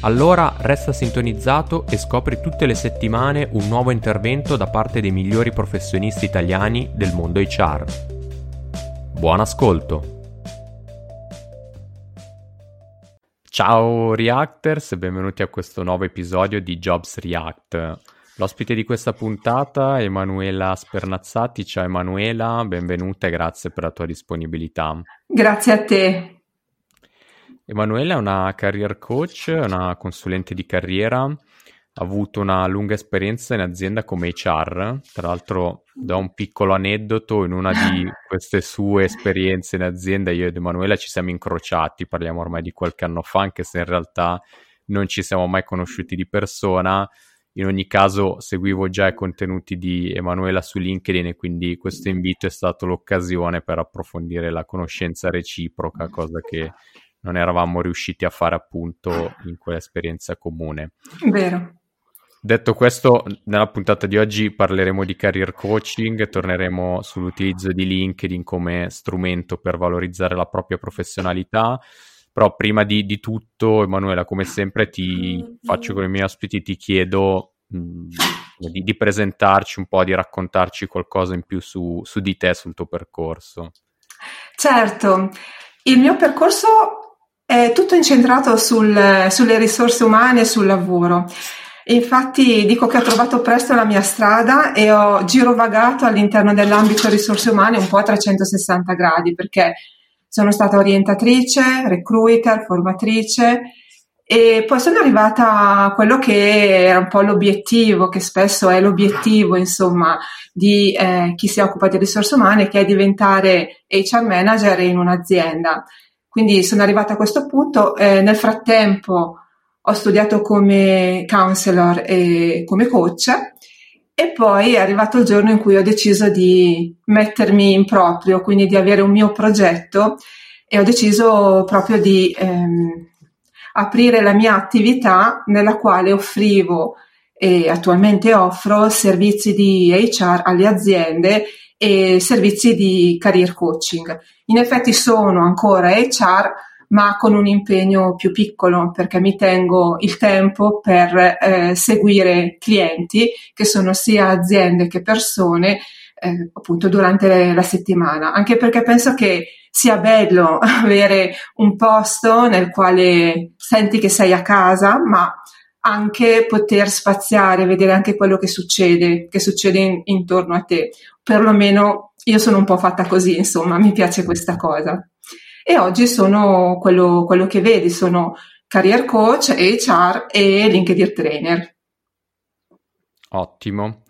Allora resta sintonizzato e scopri tutte le settimane un nuovo intervento da parte dei migliori professionisti italiani del mondo HR. Buon ascolto! Ciao Reactors benvenuti a questo nuovo episodio di Jobs React. L'ospite di questa puntata è Emanuela Spernazzati. Ciao Emanuela, benvenuta e grazie per la tua disponibilità. Grazie a te. Emanuele è una career coach, una consulente di carriera, ha avuto una lunga esperienza in azienda come HR, tra l'altro da un piccolo aneddoto, in una di queste sue esperienze in azienda io ed Emanuela ci siamo incrociati, parliamo ormai di qualche anno fa, anche se in realtà non ci siamo mai conosciuti di persona. In ogni caso seguivo già i contenuti di Emanuela su LinkedIn e quindi questo invito è stato l'occasione per approfondire la conoscenza reciproca, cosa che non eravamo riusciti a fare appunto in quell'esperienza comune. Vero. Detto questo, nella puntata di oggi parleremo di career coaching, torneremo sull'utilizzo di LinkedIn come strumento per valorizzare la propria professionalità. Però prima di, di tutto, Emanuela, come sempre ti faccio con i miei ospiti, ti chiedo mh, di, di, presentarci un po', di raccontarci qualcosa in più su, su di te, sul tuo percorso. Certo, il mio percorso è tutto incentrato sul, sulle risorse umane e sul lavoro. Infatti dico che ho trovato presto la mia strada e ho girovagato all'interno dell'ambito risorse umane un po' a 360 gradi perché sono stata orientatrice, recruiter, formatrice e poi sono arrivata a quello che era un po' l'obiettivo, che spesso è l'obiettivo, insomma, di eh, chi si occupa di risorse umane, che è diventare HR manager in un'azienda. Quindi sono arrivata a questo punto. Eh, nel frattempo ho studiato come counselor e come coach e poi è arrivato il giorno in cui ho deciso di mettermi in proprio, quindi di avere un mio progetto e ho deciso proprio di ehm, aprire la mia attività nella quale offrivo e attualmente offro servizi di HR alle aziende e servizi di career coaching. In effetti sono ancora HR, ma con un impegno più piccolo perché mi tengo il tempo per eh, seguire clienti che sono sia aziende che persone eh, appunto durante la settimana, anche perché penso che sia bello avere un posto nel quale senti che sei a casa, ma anche poter spaziare, vedere anche quello che succede, che succede in, intorno a te. Perlomeno io sono un po' fatta così, insomma, mi piace questa cosa. E oggi sono quello, quello che vedi, sono career coach, HR e LinkedIn trainer. Ottimo.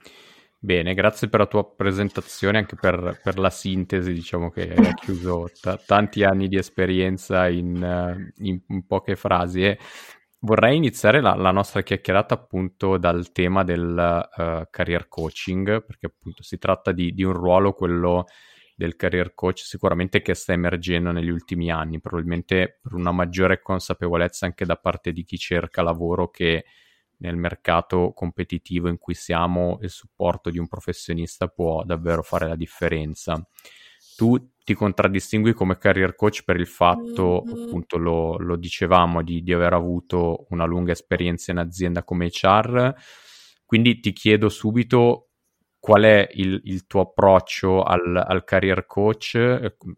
Bene, grazie per la tua presentazione, anche per, per la sintesi, diciamo che hai chiuso t- tanti anni di esperienza in, in, poche frasi. E Vorrei iniziare la, la, nostra chiacchierata appunto dal tema del uh, career coaching, perché appunto si tratta di, di, un ruolo, quello del career coach, sicuramente che sta emergendo negli ultimi anni, probabilmente per una maggiore consapevolezza anche da parte di chi cerca lavoro che nel mercato competitivo in cui siamo il supporto di un professionista può davvero fare la differenza. Tu ti contraddistingui come career coach per il fatto, mm-hmm. appunto lo, lo dicevamo, di, di, aver avuto una lunga esperienza in azienda come HR, quindi ti chiedo subito qual è il, il tuo approccio al, al, career coach,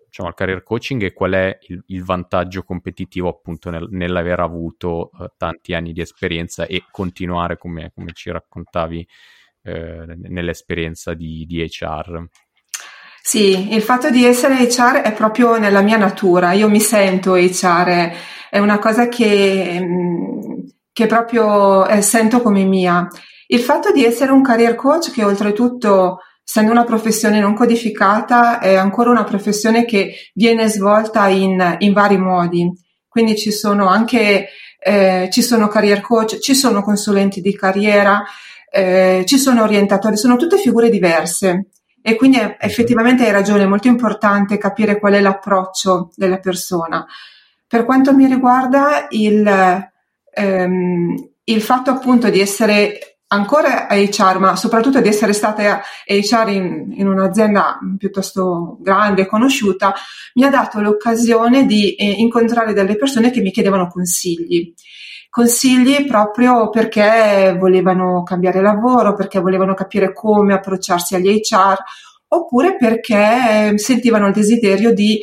diciamo al career coaching e qual è il, il vantaggio competitivo appunto nel, nell'aver avuto uh, tanti anni di esperienza e continuare come, come ci raccontavi eh, nell'esperienza di, di HR. Sì, il fatto di essere HR è proprio nella mia natura, io mi sento HR, è una cosa che, mm, che proprio eh, sento come mia. Il fatto di essere un career coach che oltretutto essendo una professione non codificata, è ancora una professione che viene svolta in, in vari modi. Quindi ci sono anche, eh, ci sono career coach, ci sono consulenti di carriera, eh, ci sono orientatori, sono tutte figure diverse. E quindi effettivamente hai ragione, è molto importante capire qual è l'approccio della persona. Per quanto mi riguarda, il, ehm, il fatto appunto di essere ancora HR, ma soprattutto di essere stata HR in, in, un'azienda piuttosto grande e conosciuta, mi ha dato l'occasione di eh, incontrare delle persone che mi chiedevano consigli. Consigli proprio perché volevano cambiare lavoro, perché volevano capire come approcciarsi agli HR, oppure perché sentivano il desiderio di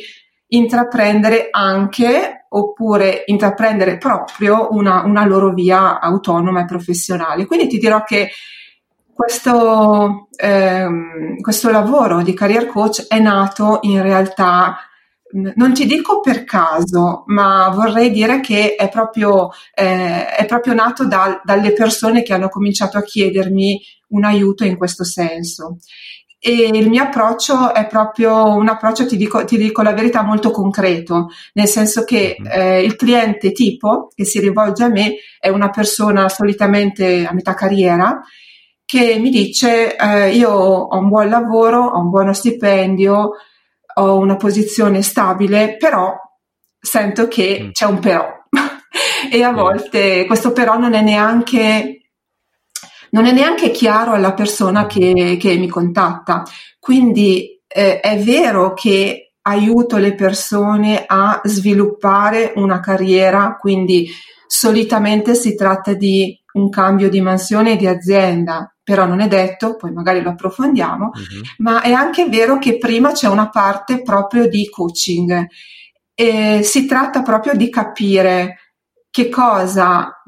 intraprendere anche oppure intraprendere proprio una, una loro via autonoma e professionale. Quindi ti dirò che questo, ehm, questo lavoro di career coach è nato in realtà non ti dico per caso, ma vorrei dire che è proprio, eh, è proprio nato da, dalle persone che hanno cominciato a chiedermi un aiuto in questo senso e il mio approccio è proprio un approccio, ti dico, ti dico la verità, molto concreto, nel senso che mm-hmm. eh, il cliente tipo che si rivolge a me è una persona solitamente a metà carriera che mi dice eh, io ho un buon lavoro, ho un buono stipendio, ho una posizione stabile, però sento che mm. c'è un però. e a volte questo però non è neanche non è neanche chiaro alla persona che, che mi contatta. Quindi eh, è vero che aiuto le persone a sviluppare una carriera, quindi solitamente si tratta di un cambio di mansione e di azienda, però non è detto, poi magari lo approfondiamo, uh-huh. ma è anche vero che prima c'è una parte proprio di coaching. E si tratta proprio di capire che cosa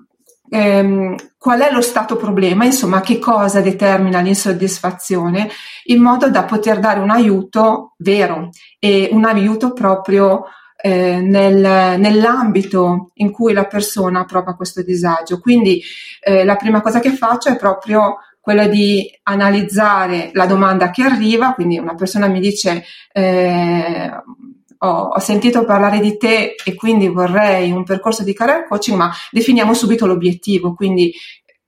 ehm, qual è lo stato problema, insomma, che cosa determina l'insoddisfazione, in modo da poter dare un aiuto vero e un aiuto proprio eh, nel, nell'ambito in cui la persona prova questo disagio. Quindi eh, la prima cosa che faccio è proprio quella di analizzare la domanda che arriva, quindi una persona mi dice eh, ho, ho, sentito parlare di te e quindi vorrei un percorso di career coaching, ma definiamo subito l'obiettivo, quindi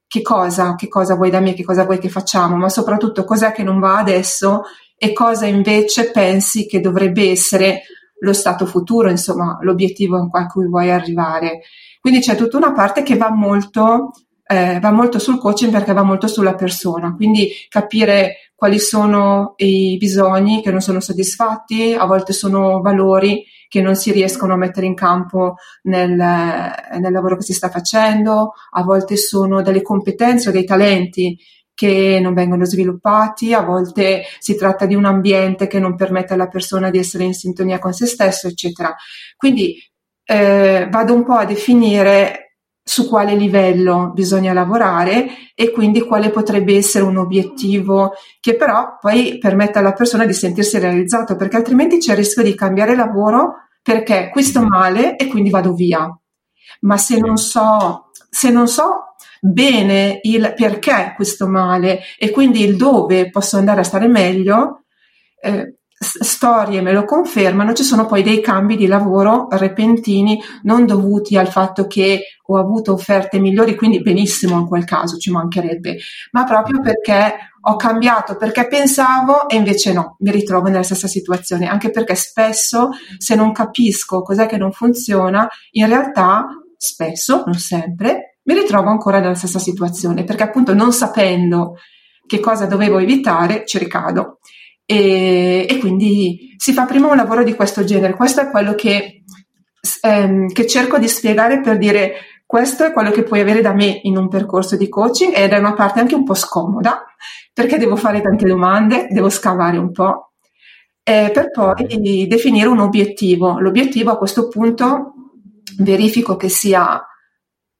che cosa, che cosa vuoi da me, che cosa vuoi che facciamo, ma soprattutto cos'è che non va adesso e cosa invece pensi che dovrebbe essere lo stato futuro, insomma, l'obiettivo a cui vuoi arrivare. Quindi c'è tutta una parte che va molto, eh, va molto sul coaching perché va molto sulla persona, quindi capire quali sono i bisogni che non sono soddisfatti, a volte sono valori che non si riescono a mettere in campo nel, nel lavoro che si sta facendo, a volte sono delle competenze o dei talenti che non vengono sviluppati, a volte si tratta di un ambiente che non permette alla persona di essere in sintonia con se stesso, eccetera. Quindi eh, vado un po' a definire su quale livello bisogna lavorare e quindi quale potrebbe essere un obiettivo che però poi permetta alla persona di sentirsi realizzato, perché altrimenti c'è il rischio di cambiare lavoro perché qui sto male e quindi vado via. Ma se non so, se non so bene il perché questo male e quindi il dove posso andare a stare meglio, eh, storie me lo confermano, ci sono poi dei cambi di lavoro repentini non dovuti al fatto che ho avuto offerte migliori, quindi benissimo in quel caso, ci mancherebbe, ma proprio perché ho cambiato, perché pensavo e invece no, mi ritrovo nella stessa situazione, anche perché spesso se non capisco cos'è che non funziona, in realtà spesso, non sempre, mi ritrovo ancora nella stessa situazione, perché appunto non sapendo che cosa dovevo evitare, ci ricado. E, e, quindi si fa prima un lavoro di questo genere. Questo è quello che, ehm, che cerco di spiegare per dire questo è quello che puoi avere da me in un percorso di coaching ed è una parte anche un po' scomoda perché devo fare tante domande, devo scavare un po' eh, per poi definire un obiettivo. L'obiettivo a questo punto verifico che sia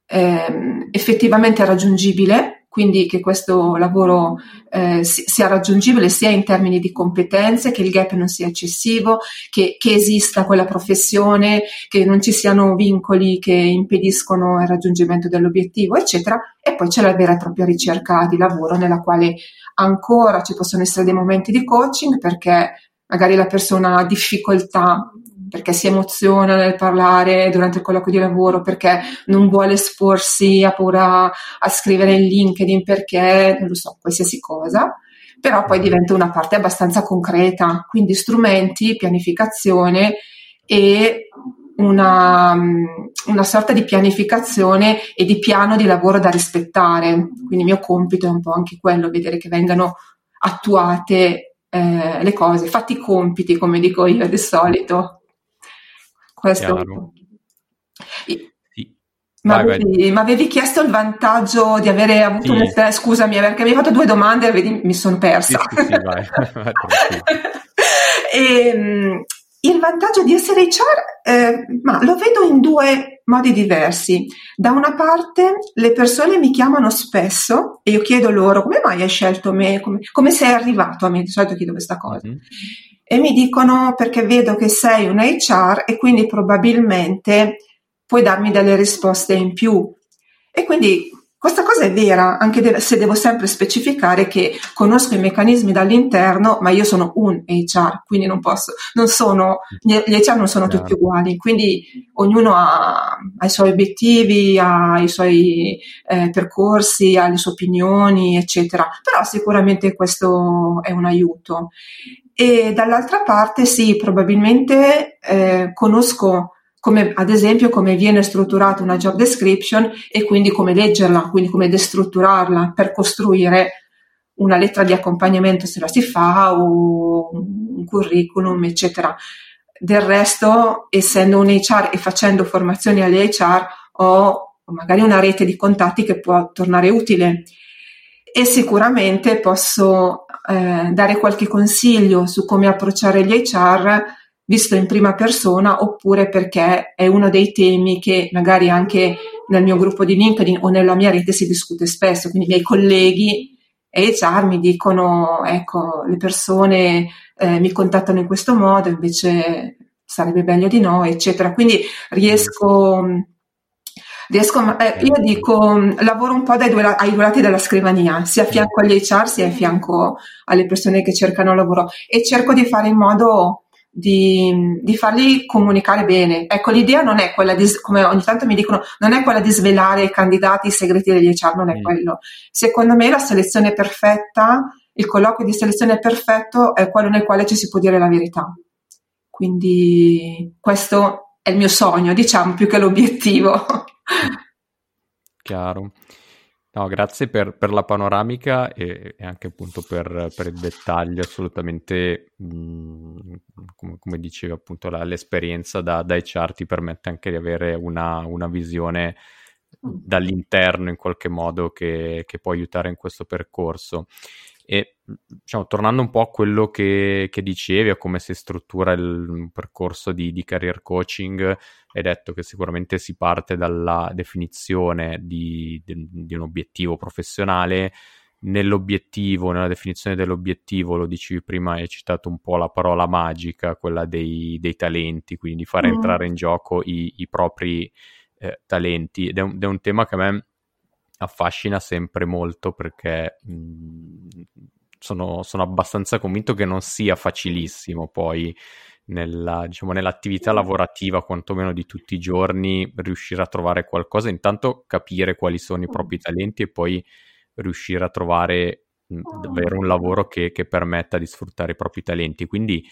ehm, effettivamente raggiungibile quindi che questo lavoro eh, sia raggiungibile sia in termini di competenze, che il gap non sia eccessivo, che, che, esista quella professione, che non ci siano vincoli che impediscono il raggiungimento dell'obiettivo, eccetera. E poi c'è la vera e propria ricerca di lavoro nella quale ancora ci possono essere dei momenti di coaching perché magari la persona ha difficoltà perché si emoziona nel parlare durante il colloquio di lavoro, perché non vuole esporsi, ha paura a scrivere in LinkedIn, perché non lo so, qualsiasi cosa, però poi diventa una parte abbastanza concreta, quindi strumenti, pianificazione e una, una, sorta di pianificazione e di piano di lavoro da rispettare. Quindi il mio compito è un po' anche quello, vedere che vengano attuate eh, le cose, fatti i compiti, come dico io di solito. Questo. Sì. Ma, avevi, ma, avevi, chiesto il vantaggio di avere avuto sì. un... Scusami, perché mi hai fatto due domande e vedi, mi sono persa. Sì, sì, vai. e, ehm, il vantaggio di essere HR, eh, ma lo vedo in due modi diversi. Da una parte le persone mi chiamano spesso e io chiedo loro come mai hai scelto me, come, come sei arrivato a me, di solito chiedo questa cosa. Mm-hmm e mi dicono perché vedo che sei un HR e quindi probabilmente puoi darmi delle risposte in più. E quindi questa cosa è vera, anche se devo sempre specificare che conosco i meccanismi dall'interno, ma io sono un HR, quindi non posso, non sono, gli HR non sono tutti uguali, quindi ognuno ha, ha, i suoi obiettivi, ha i suoi eh, percorsi, ha le sue opinioni, eccetera. Però sicuramente questo è un aiuto. E dall'altra parte sì, probabilmente eh, conosco come ad esempio come viene strutturata una job description e quindi come leggerla, quindi come destrutturarla per costruire una lettera di accompagnamento se la si fa o un curriculum, eccetera. Del resto, essendo un HR e facendo formazioni alle HR, ho magari una rete di contatti che può tornare utile e sicuramente posso eh, dare qualche consiglio su come approcciare gli HR visto in prima persona oppure perché è uno dei temi che magari anche nel mio gruppo di LinkedIn o nella mia rete si discute spesso, quindi i miei colleghi HR mi dicono ecco le persone eh, mi contattano in questo modo invece sarebbe meglio di no eccetera. Quindi riesco riesco eh, io dico lavoro un po' dai due, ai due lati della scrivania sia a fianco agli HR sia a fianco alle persone che cercano lavoro e cerco di fare in modo di, di, farli comunicare bene. Ecco, l'idea non è quella di, come ogni tanto mi dicono, non è quella di svelare i candidati i segreti degli HR, non è mm. quello. Secondo me la selezione perfetta, il colloquio di selezione perfetto è quello nel quale ci si può dire la verità. Quindi questo è il mio sogno, diciamo, più che l'obiettivo. Chiaro. No, grazie per, per la panoramica e, e, anche appunto per, per il dettaglio. Assolutamente, mh, mm, come, come, dicevi, appunto, la, l'esperienza da, dai chart ti permette anche di avere una, una visione dall'interno in qualche modo che, che, può aiutare in questo percorso. E diciamo, tornando un po' a quello che, che dicevi, a come si struttura il percorso di, di career coaching, hai detto che sicuramente si parte dalla definizione di, di, di un obiettivo professionale. Nell'obiettivo, nella definizione dell'obiettivo, lo dicevi prima, hai citato un po' la parola magica, quella dei, dei talenti, quindi di fare mm. entrare in gioco i, i propri eh, talenti. Ed è un, è un tema che a me affascina sempre molto perché mh, mm, sono, sono, abbastanza convinto che non sia facilissimo poi nella, diciamo, nell'attività lavorativa, quantomeno di tutti i giorni, riuscire a trovare qualcosa, intanto capire quali sono i propri talenti e poi riuscire a trovare mh, davvero un lavoro che, che permetta di sfruttare i propri talenti. Quindi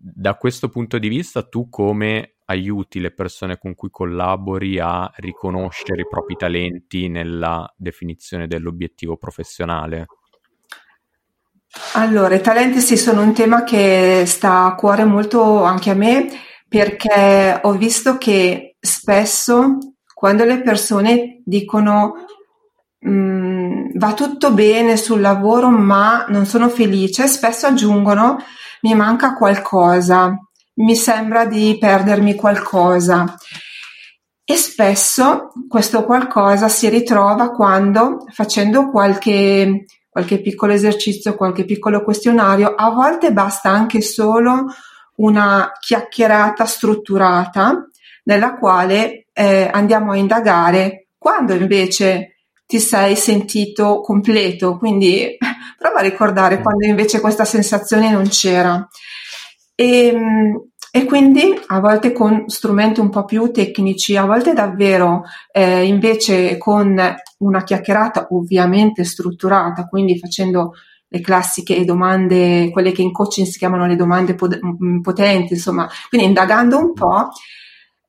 da questo punto di vista tu come aiuti le persone con cui collabori a riconoscere i propri talenti nella definizione dell'obiettivo professionale? Allora, i talenti sì sono un tema che sta a cuore molto anche a me perché ho visto che spesso quando le persone dicono mm, va tutto bene sul lavoro ma non sono felice, spesso aggiungono mi manca qualcosa, mi sembra di perdermi qualcosa. e spesso questo qualcosa si ritrova quando facendo qualche, qualche piccolo esercizio, qualche piccolo questionario, a volte basta anche solo una chiacchierata strutturata nella quale eh, andiamo a indagare quando invece ti sei sentito completo, quindi prova a ricordare quando invece questa sensazione non c'era. E, ehm, e quindi a volte con strumenti un po' più tecnici, a volte davvero eh, invece con una chiacchierata ovviamente strutturata, quindi facendo le classiche domande, quelle che in coaching si chiamano le domande mm, potenti, insomma, quindi indagando un po',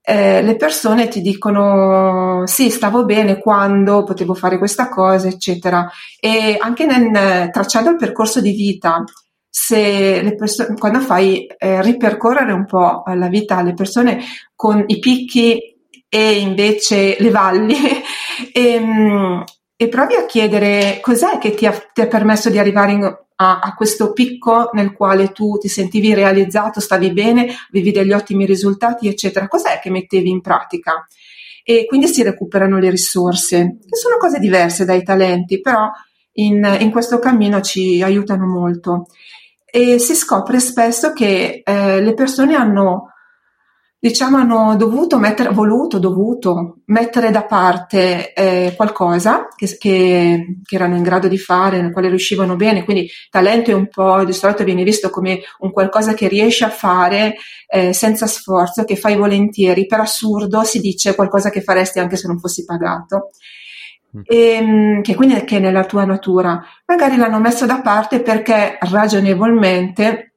eh, le persone ti dicono sì, stavo bene quando potevo fare questa cosa, eccetera. E anche nel, tracciando il percorso di vita persone, quando fai eh, ripercorrere un po' la vita alle persone con i picchi e invece le valli e, ehm, e, provi a chiedere cos'è che ti ha, ti ha permesso di arrivare in, a, a, questo picco nel quale tu ti sentivi realizzato, stavi bene, avevi degli ottimi risultati, eccetera. Cos'è che mettevi in pratica? E quindi si recuperano le risorse, che sono cose diverse dai talenti, però in, in questo cammino ci aiutano molto e si scopre spesso che eh, le persone hanno, diciamo, hanno dovuto mettere, voluto, dovuto mettere da parte eh, qualcosa che, che, che, erano in grado di fare, nel quale riuscivano bene, quindi talento è un po', di solito viene visto come un qualcosa che riesci a fare eh, senza sforzo, che fai volentieri, per assurdo si dice qualcosa che faresti anche se non fossi pagato. E, ehm, che quindi è nella tua natura, magari l'hanno messo da parte perché ragionevolmente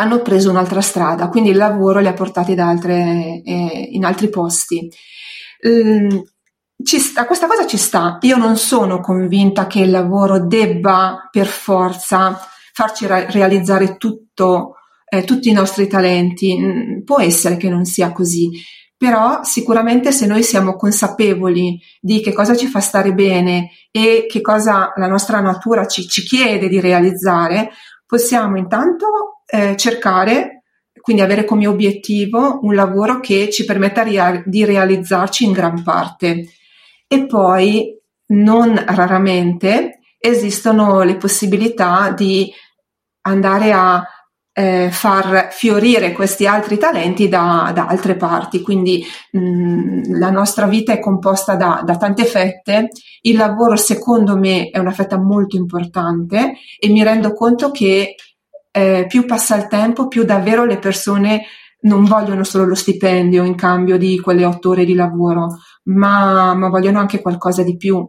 hanno preso un'altra strada, quindi il lavoro li ha portati altre, eh, in altri posti. Ci sta, questa cosa ci sta. Io non sono convinta che il lavoro debba per forza farci ra- realizzare tutto, eh, tutti i nostri talenti. Mm, può essere che non sia così però sicuramente se noi siamo consapevoli di che cosa ci fa stare bene e che cosa la nostra natura ci, ci chiede di realizzare, possiamo intanto eh, cercare, quindi avere come obiettivo un lavoro che ci permetta ria- di realizzarci in gran parte. E poi, non raramente, esistono le possibilità di andare a eh, far fiorire questi altri talenti da, da altre parti. Quindi mh, la nostra vita è composta da, da, tante fette. Il lavoro, secondo me, è una fetta molto importante e mi rendo conto che eh, più passa il tempo, più davvero le persone non vogliono solo lo stipendio in cambio di quelle otto ore di lavoro, ma, ma vogliono anche qualcosa di più.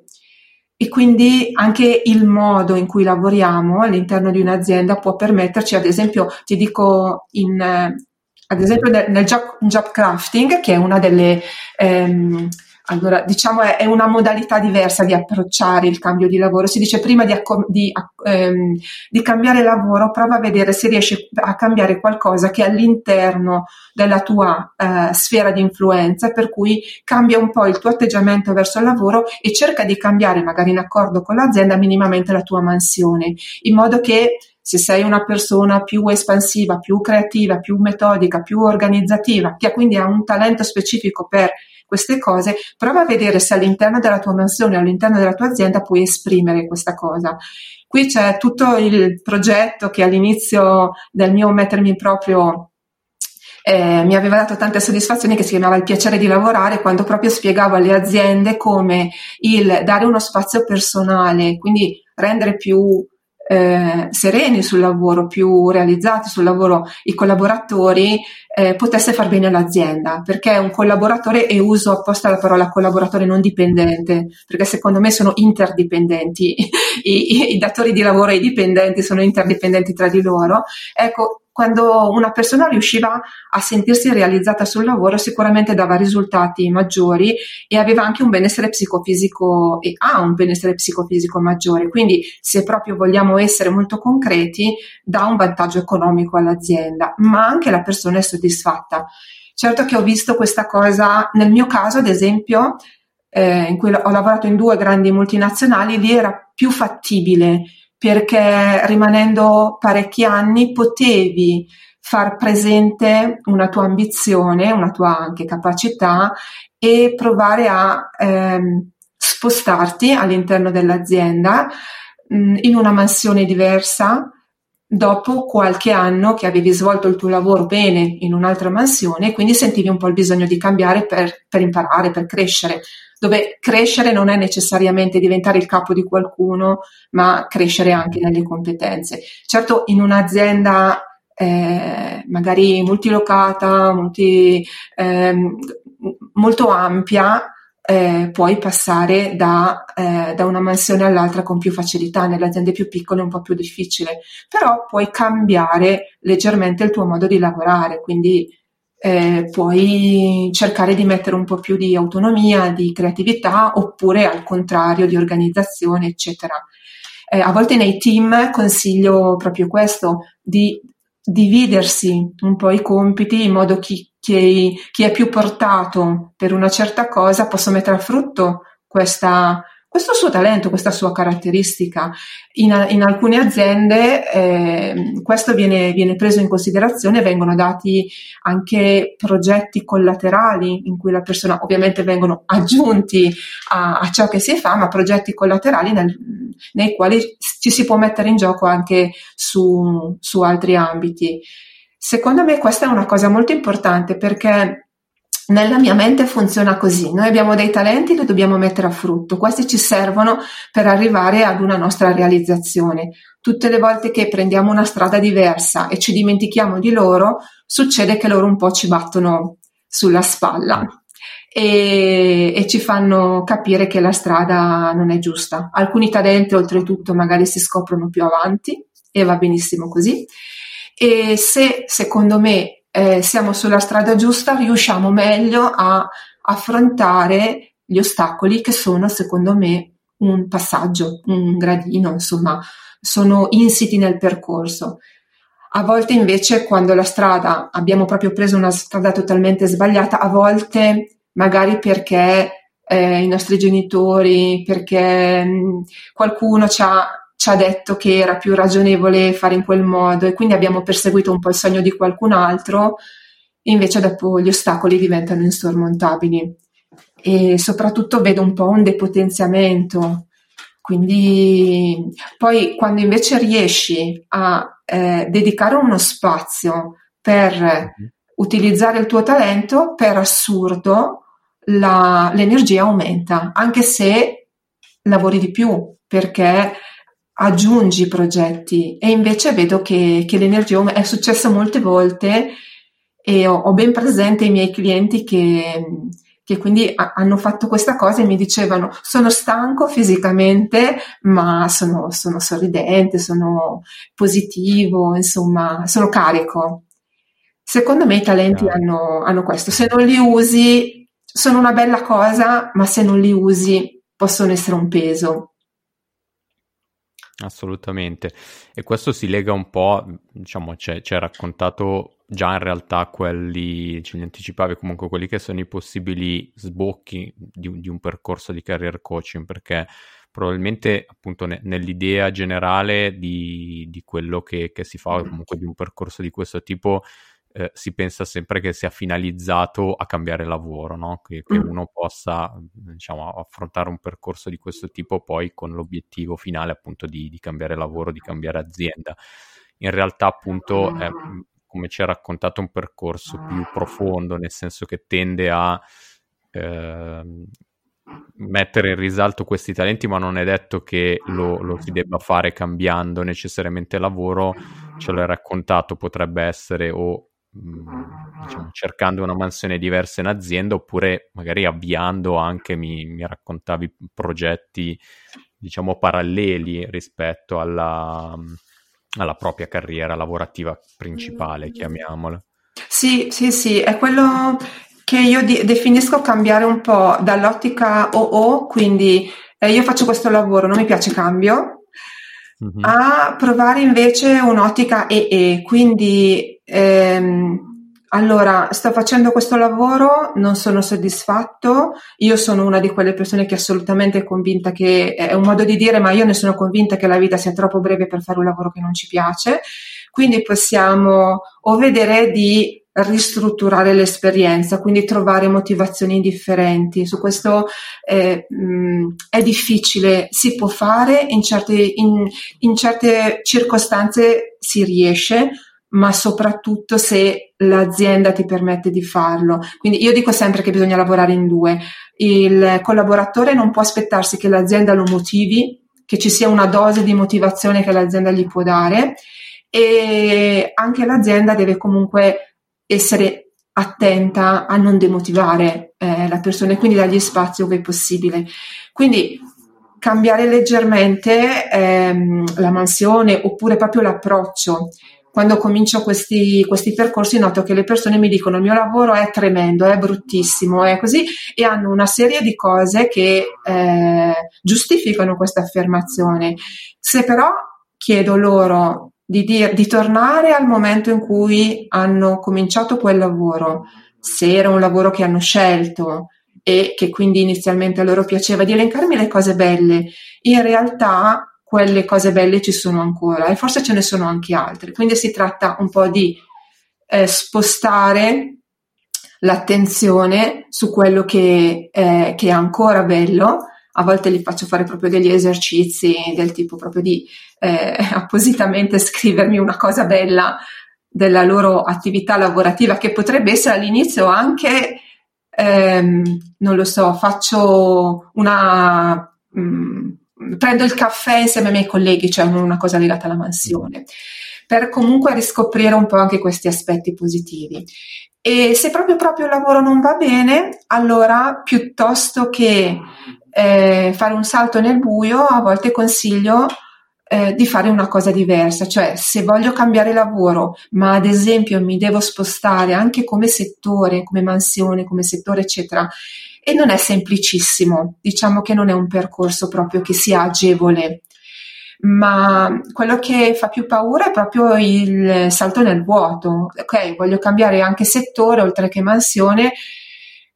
E quindi anche il modo in cui lavoriamo all'interno di un'azienda può permetterci, ad esempio, ti dico in, ad esempio nel job, job, crafting, che è una delle ehm, allora, diciamo è, è, una modalità diversa di approcciare il cambio di lavoro. Si dice prima di, di, ehm, di, cambiare lavoro, prova a vedere se riesci a cambiare qualcosa che è all'interno della tua eh, sfera di influenza, per cui cambia un po' il tuo atteggiamento verso il lavoro e cerca di cambiare, magari in accordo con l'azienda, minimamente la tua mansione, in modo che se sei una persona più espansiva, più creativa, più metodica, più organizzativa, che quindi ha un talento specifico per queste cose, prova a vedere se all'interno della tua mansione, all'interno della tua azienda puoi esprimere questa cosa. Qui c'è tutto il progetto che all'inizio del mio mettermi proprio eh, mi aveva dato tante soddisfazioni che si chiamava il piacere di lavorare quando proprio spiegavo alle aziende come il dare uno spazio personale, quindi rendere più eh, sereni sul lavoro, più realizzati sul lavoro i collaboratori, eh, potesse far bene all'azienda, perché un collaboratore, e uso apposta la parola collaboratore non dipendente, perché secondo me sono interdipendenti, I, i, i datori di lavoro e i dipendenti sono interdipendenti tra di loro, ecco, quando una persona riusciva a sentirsi realizzata sul lavoro sicuramente dava risultati maggiori e aveva anche un benessere psicofisico e ha un benessere psicofisico maggiore. Quindi se proprio vogliamo essere molto concreti, dà un vantaggio economico all'azienda, ma anche la persona è soddisfatta. Certo che ho visto questa cosa nel mio caso, ad esempio, eh, in cui ho lavorato in due grandi multinazionali, lì era più fattibile perché rimanendo parecchi anni potevi far presente una tua ambizione, una tua anche capacità e provare a ehm, spostarti all'interno dell'azienda mh, in una mansione diversa dopo qualche anno che avevi svolto il tuo lavoro bene in un'altra mansione e quindi sentivi un po' il bisogno di cambiare per, per imparare, per crescere, dove crescere non è necessariamente diventare il capo di qualcuno, ma crescere anche nelle competenze. Certo, in un'azienda eh, magari multilocata, multi, eh, molto ampia, eh, puoi passare da, eh, da, una mansione all'altra con più facilità, nelle aziende più piccole è un po' più difficile, però puoi cambiare leggermente il tuo modo di lavorare, quindi eh, puoi cercare di mettere un po' più di autonomia, di creatività oppure al contrario di organizzazione, eccetera. Eh, a volte nei team consiglio proprio questo, di dividersi un po' i compiti in modo che chi, chi è più portato per una certa cosa possa mettere a frutto questa, questo suo talento, questa sua caratteristica. In, in alcune aziende eh, questo viene, viene, preso in considerazione, vengono dati anche progetti collaterali in cui la persona ovviamente vengono aggiunti a, a ciò che si fa, ma progetti collaterali nel, nei quali ci si può mettere in gioco anche su, su altri ambiti. Secondo me questa è una cosa molto importante perché nella mia mente funziona così, noi abbiamo dei talenti che dobbiamo mettere a frutto, questi ci servono per arrivare ad una nostra realizzazione. Tutte le volte che prendiamo una strada diversa e ci dimentichiamo di loro, succede che loro un po' ci battono sulla spalla e, e ci fanno capire che la strada non è giusta. Alcuni talenti oltretutto magari si scoprono più avanti e va benissimo così e se secondo me eh, siamo sulla strada giusta riusciamo meglio a affrontare gli ostacoli che sono secondo me un passaggio, un gradino, insomma, sono insiti nel percorso. A volte invece quando la strada abbiamo proprio preso una strada totalmente sbagliata, a volte magari perché eh, i nostri genitori, perché mh, qualcuno ci ha ci ha detto che era più ragionevole fare in quel modo e quindi abbiamo perseguito un po' il sogno di qualcun altro, invece dopo gli ostacoli diventano insormontabili e soprattutto vedo un po' un depotenziamento. Quindi poi quando invece riesci a eh, dedicare uno spazio per utilizzare il tuo talento, per assurdo la, l'energia aumenta, anche se lavori di più, perché aggiungi progetti e invece vedo che, che l'energia è successo molte volte e ho, ho ben presente i miei clienti che, che quindi a, hanno fatto questa cosa e mi dicevano sono stanco fisicamente ma sono, sono sorridente, sono positivo, insomma sono carico. Secondo me i talenti yeah. hanno, hanno questo, se non li usi sono una bella cosa ma se non li usi possono essere un peso. Assolutamente. E questo si lega un po', diciamo, ci hai raccontato già in realtà quelli, ce li anticipavi comunque quelli che sono i possibili sbocchi di, di un percorso di career coaching, perché probabilmente appunto ne, nell'idea generale di, di quello che, che, si fa, comunque di un percorso di questo tipo, eh, si pensa sempre che sia finalizzato a cambiare lavoro, no? che, che mm. uno possa diciamo, affrontare un percorso di questo tipo poi con l'obiettivo finale appunto di, di cambiare lavoro, di cambiare azienda. In realtà appunto è, come ci ha raccontato, un percorso più profondo, nel senso che tende a eh, mettere in risalto questi talenti, ma non è detto che lo, lo, si debba fare cambiando necessariamente lavoro. Ce l'hai raccontato, potrebbe essere o Mm, diciamo, cercando una mansione diversa in azienda oppure magari avviando anche, mi, mi raccontavi, progetti diciamo paralleli rispetto alla, alla propria carriera lavorativa principale, chiamiamola. Sì, sì, sì, è quello che io di- definisco cambiare un po' dall'ottica OO, quindi eh, io faccio questo lavoro, non mi piace cambio, mm-hmm. a provare invece un'ottica EE, quindi Ehm, allora, sto facendo questo lavoro, non sono soddisfatto, io sono una di quelle persone che è assolutamente convinta che è un modo di dire, ma io ne sono convinta che la vita sia troppo breve per fare un lavoro che non ci piace, Quindi possiamo o vedere di ristrutturare l'esperienza, quindi trovare motivazioni differenti. Su questo eh, mh, è difficile, si può fare, in certe, in, in certe circostanze si riesce, ma soprattutto se l'azienda ti permette di farlo. Quindi io dico sempre che bisogna lavorare in due. Il collaboratore non può aspettarsi che l'azienda lo motivi, che ci sia una dose di motivazione che l'azienda gli può dare e anche l'azienda deve comunque essere attenta a non demotivare eh, la persona e quindi dargli spazio ove è possibile. Quindi cambiare leggermente ehm, la mansione oppure proprio l'approccio quando comincio questi, questi, percorsi noto che le persone mi dicono il mio lavoro è tremendo, è bruttissimo, è così e hanno una serie di cose che eh, giustificano questa affermazione. Se però chiedo loro di, dir, di tornare al momento in cui hanno cominciato quel lavoro, se era un lavoro che hanno scelto e che quindi inizialmente a loro piaceva, di elencarmi le cose belle, in realtà quelle cose belle ci sono ancora e forse ce ne sono anche altre. Quindi si tratta un po' di eh, spostare l'attenzione su quello che, eh, che, è ancora bello. A volte li faccio fare proprio degli esercizi del tipo proprio di eh, appositamente scrivermi una cosa bella della loro attività lavorativa che potrebbe essere all'inizio anche, ehm, non lo so, faccio una... Mh, mm, prendo il caffè insieme ai miei colleghi, cioè una cosa legata alla mansione, per comunque riscoprire un po' anche questi aspetti positivi. E se proprio, proprio il lavoro non va bene, allora piuttosto che eh, fare un salto nel buio, a volte consiglio eh, di fare una cosa diversa, cioè se voglio cambiare lavoro, ma ad esempio mi devo spostare anche come settore, come mansione, come settore, eccetera, e non è semplicissimo, diciamo che non è un percorso proprio che sia agevole, ma quello che fa più paura è proprio il salto nel vuoto. Ok, voglio cambiare anche settore oltre che mansione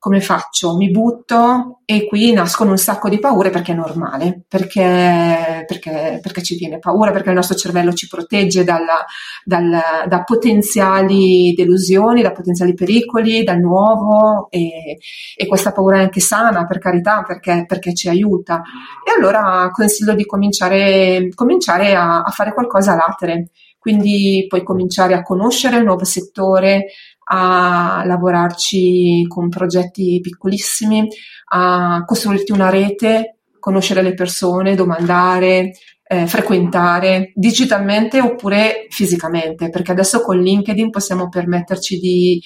come faccio? Mi butto e qui nascono un sacco di paure perché è normale, perché, perché, perché ci viene paura, perché il nostro cervello ci protegge dalla, dal, da potenziali delusioni, da potenziali pericoli, dal nuovo e, e, questa paura è anche sana, per carità, perché, perché ci aiuta. E allora consiglio di cominciare, cominciare a, a fare qualcosa a latere. Quindi puoi cominciare a conoscere il nuovo settore, a lavorarci con progetti piccolissimi, a costruirti una rete, conoscere le persone, domandare, eh, frequentare digitalmente oppure fisicamente, perché adesso con LinkedIn possiamo permetterci di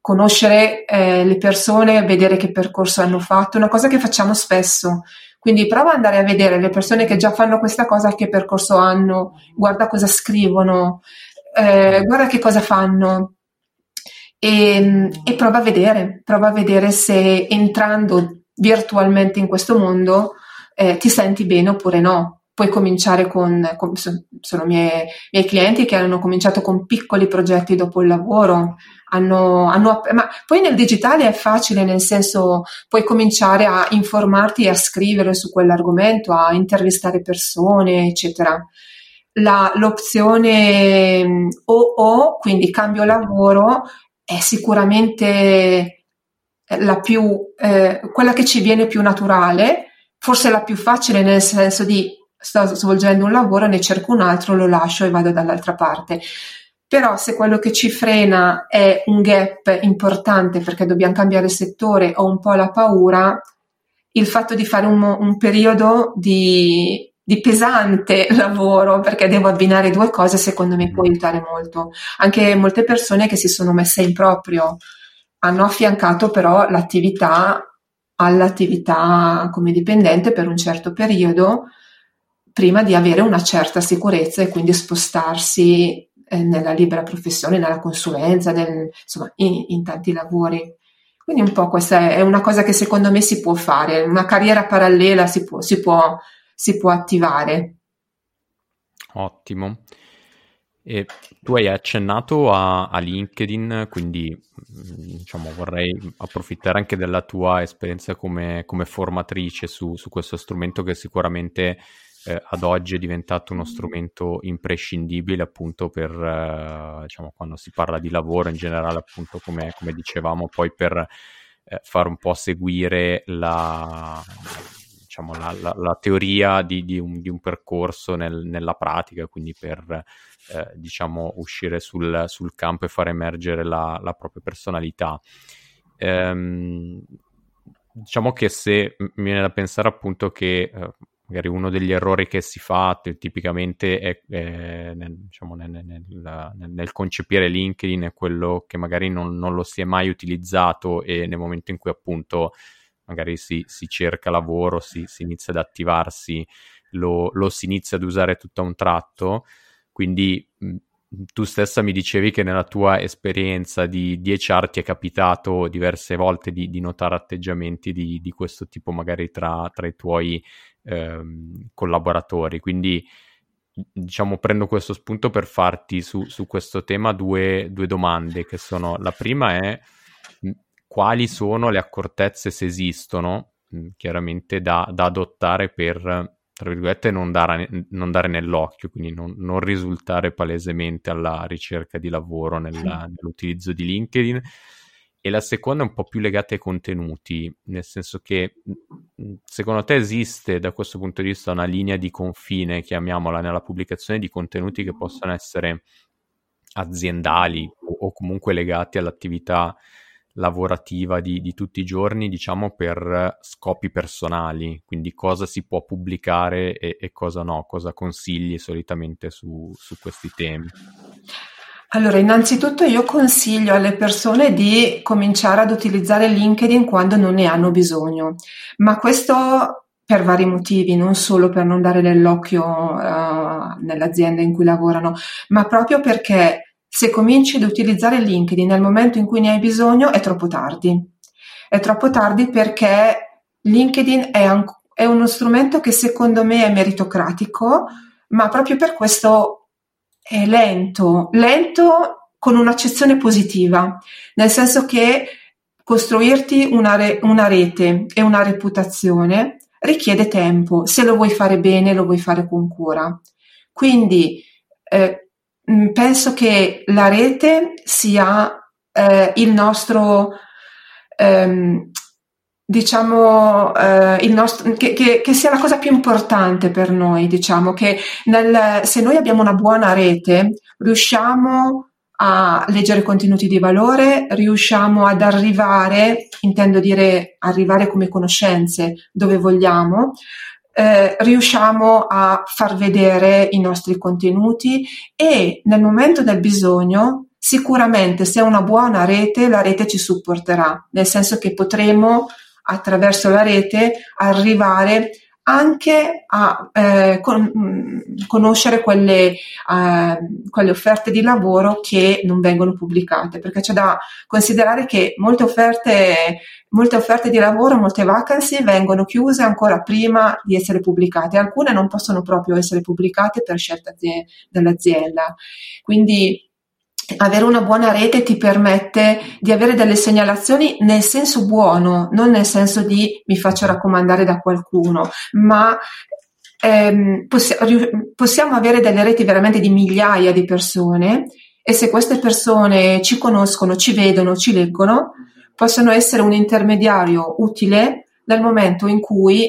conoscere eh, le persone, vedere che percorso hanno fatto, una cosa che facciamo spesso. Quindi prova ad andare a vedere le persone che già fanno questa cosa, che percorso hanno, guarda cosa scrivono, eh, guarda che cosa fanno, e, e prova a vedere, prova a vedere se entrando virtualmente in questo mondo eh, ti senti bene oppure no. Puoi cominciare con, con sono miei, miei, clienti che hanno cominciato con piccoli progetti dopo il lavoro, hanno, hanno, ma poi nel digitale è facile, nel senso puoi cominciare a informarti e a scrivere su quell'argomento, a intervistare persone, eccetera. La, l'opzione OO, quindi cambio lavoro, è sicuramente eh, la più, eh, quella che ci viene più naturale, forse la più facile nel senso di sto svolgendo un lavoro, ne cerco un altro, lo lascio e vado dall'altra parte. Però se quello che ci frena è un gap importante perché dobbiamo cambiare settore o un po' la paura, il fatto di fare un, un periodo di di pesante lavoro perché devo abbinare due cose, secondo me può aiutare molto. Anche molte persone che si sono messe in proprio hanno affiancato però l'attività all'attività come dipendente per un certo periodo prima di avere una certa sicurezza e quindi spostarsi eh, nella libera professione, nella consulenza, nel, insomma, in, in tanti lavori. Quindi un po' questa è una cosa che secondo me si può fare, una carriera parallela si può, si può si può attivare. Ottimo. E tu hai accennato a, a, LinkedIn, quindi mm, diciamo, vorrei approfittare anche della tua esperienza come, come formatrice su, su, questo strumento che sicuramente eh, ad oggi è diventato uno strumento imprescindibile appunto per, eh, diciamo, quando si parla di lavoro in generale, appunto come, come dicevamo, poi per eh, fare un po' seguire la, diciamo, la, la, la teoria di, di, un, di, un, percorso nel, nella pratica, quindi per eh, diciamo, uscire sul, sul, campo e far emergere la, la propria personalità. Ehm, diciamo che se mi viene da pensare appunto che eh, magari uno degli errori che si fa tipicamente è, è nel, diciamo, nel, nel, nel, concepire LinkedIn è quello che magari non, non, lo si è mai utilizzato e nel momento in cui appunto magari si, si cerca lavoro, si, si, inizia ad attivarsi, lo, lo, si inizia ad usare tutto a un tratto. Quindi tu stessa mi dicevi che nella tua esperienza di, di HR ti è capitato diverse volte di, di notare atteggiamenti di, di, questo tipo magari tra, tra i tuoi ehm, collaboratori. Quindi diciamo prendo questo spunto per farti su, su questo tema due, due, domande che sono la prima è quali sono le accortezze se esistono chiaramente da, da adottare per tra virgolette, non dare, non dare nell'occhio, quindi non, non, risultare palesemente alla ricerca di lavoro nella, nell'utilizzo di LinkedIn. E la seconda è un po' più legata ai contenuti, nel senso che secondo te esiste da questo punto di vista una linea di confine, chiamiamola, nella pubblicazione di contenuti che possono essere aziendali o, o comunque legati all'attività lavorativa di, di, tutti i giorni, diciamo per scopi personali, quindi cosa si può pubblicare e, e cosa no, cosa consigli solitamente su, su questi temi. Allora, innanzitutto io consiglio alle persone di cominciare ad utilizzare LinkedIn quando non ne hanno bisogno, ma questo per vari motivi, non solo per non dare nell'occhio uh, nell'azienda in cui lavorano, ma proprio perché se cominci ad utilizzare LinkedIn nel momento in cui ne hai bisogno, è troppo tardi. È troppo tardi perché LinkedIn è, un, è uno strumento che secondo me è meritocratico, ma proprio per questo è lento, lento con un'accezione positiva, nel senso che costruirti una, re, una rete e una reputazione richiede tempo, se lo vuoi fare bene, lo vuoi fare con cura. Quindi eh, penso che la rete sia eh, il nostro, ehm, diciamo, eh, il nostro, che, che, che, sia la cosa più importante per noi, diciamo, che nel, se noi abbiamo una buona rete, riusciamo a leggere contenuti di valore, riusciamo ad arrivare, intendo dire arrivare come conoscenze dove vogliamo, eh, riusciamo a far vedere i nostri contenuti e nel momento del bisogno sicuramente se è una buona rete la rete ci supporterà, nel senso che potremo attraverso la rete arrivare anche a eh, con, mm, conoscere quelle, eh, quelle, offerte di lavoro che non vengono pubblicate, perché c'è da considerare che molte offerte, molte offerte di lavoro, molte vacancy vengono chiuse ancora prima di essere pubblicate, alcune non possono proprio essere pubblicate per scelta dell'azienda. Quindi avere una buona rete ti permette di avere delle segnalazioni nel senso buono, non nel senso di mi faccio raccomandare da qualcuno, ma ehm, possi- possiamo avere delle reti veramente di migliaia di persone e se queste persone ci conoscono, ci vedono, ci leggono, possono essere un intermediario utile nel momento in cui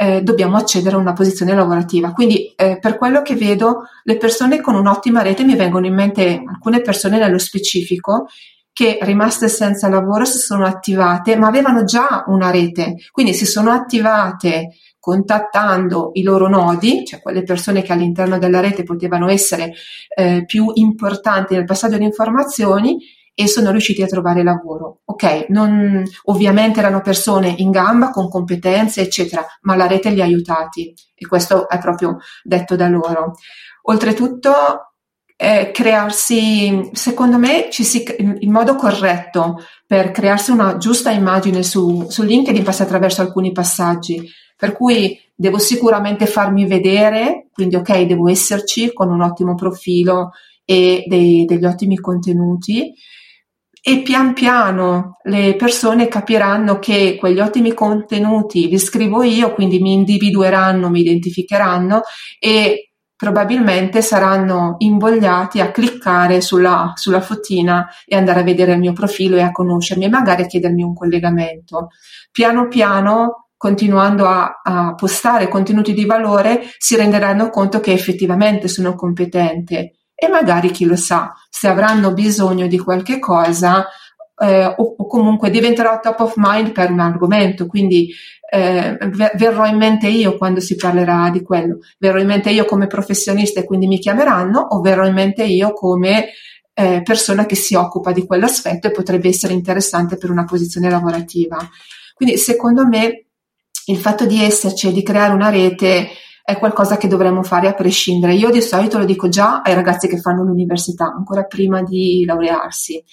eh, dobbiamo accedere a una posizione lavorativa. Quindi eh, per quello che vedo, le persone con un'ottima rete mi vengono in mente alcune persone nello specifico che rimaste senza lavoro si sono attivate, ma avevano già una rete, quindi si sono attivate contattando i loro nodi, cioè quelle persone che all'interno della rete potevano essere eh, più importanti nel passaggio di informazioni e sono riusciti a trovare lavoro. Ok, non, ovviamente erano persone in gamba con competenze, eccetera, ma la rete li ha aiutati e questo è proprio detto da loro. Oltretutto, eh, crearsi, secondo me, si, il modo corretto per crearsi una giusta immagine su, su LinkedIn passa attraverso alcuni passaggi. Per cui devo sicuramente farmi vedere, quindi ok, devo esserci con un ottimo profilo e dei, degli ottimi contenuti e pian piano le persone capiranno che quegli ottimi contenuti li scrivo io, quindi mi individueranno, mi identificheranno e probabilmente saranno invogliati a cliccare sulla, sulla fotina e andare a vedere il mio profilo e a conoscermi e magari a chiedermi un collegamento. Piano piano continuando a, a, postare contenuti di valore, si renderanno conto che effettivamente sono competente e magari chi lo sa, se avranno bisogno di qualche cosa eh, o, o, comunque diventerò top of mind per un argomento, quindi eh, verrò in mente io quando si parlerà di quello, verrò in mente io come professionista e quindi mi chiameranno o verrò in mente io come eh, persona che si occupa di quell'aspetto e potrebbe essere interessante per una posizione lavorativa. Quindi secondo me il fatto di esserci e di creare una rete è qualcosa che dovremmo fare a prescindere. Io di solito lo dico già ai ragazzi che fanno l'università, ancora prima di laurearsi.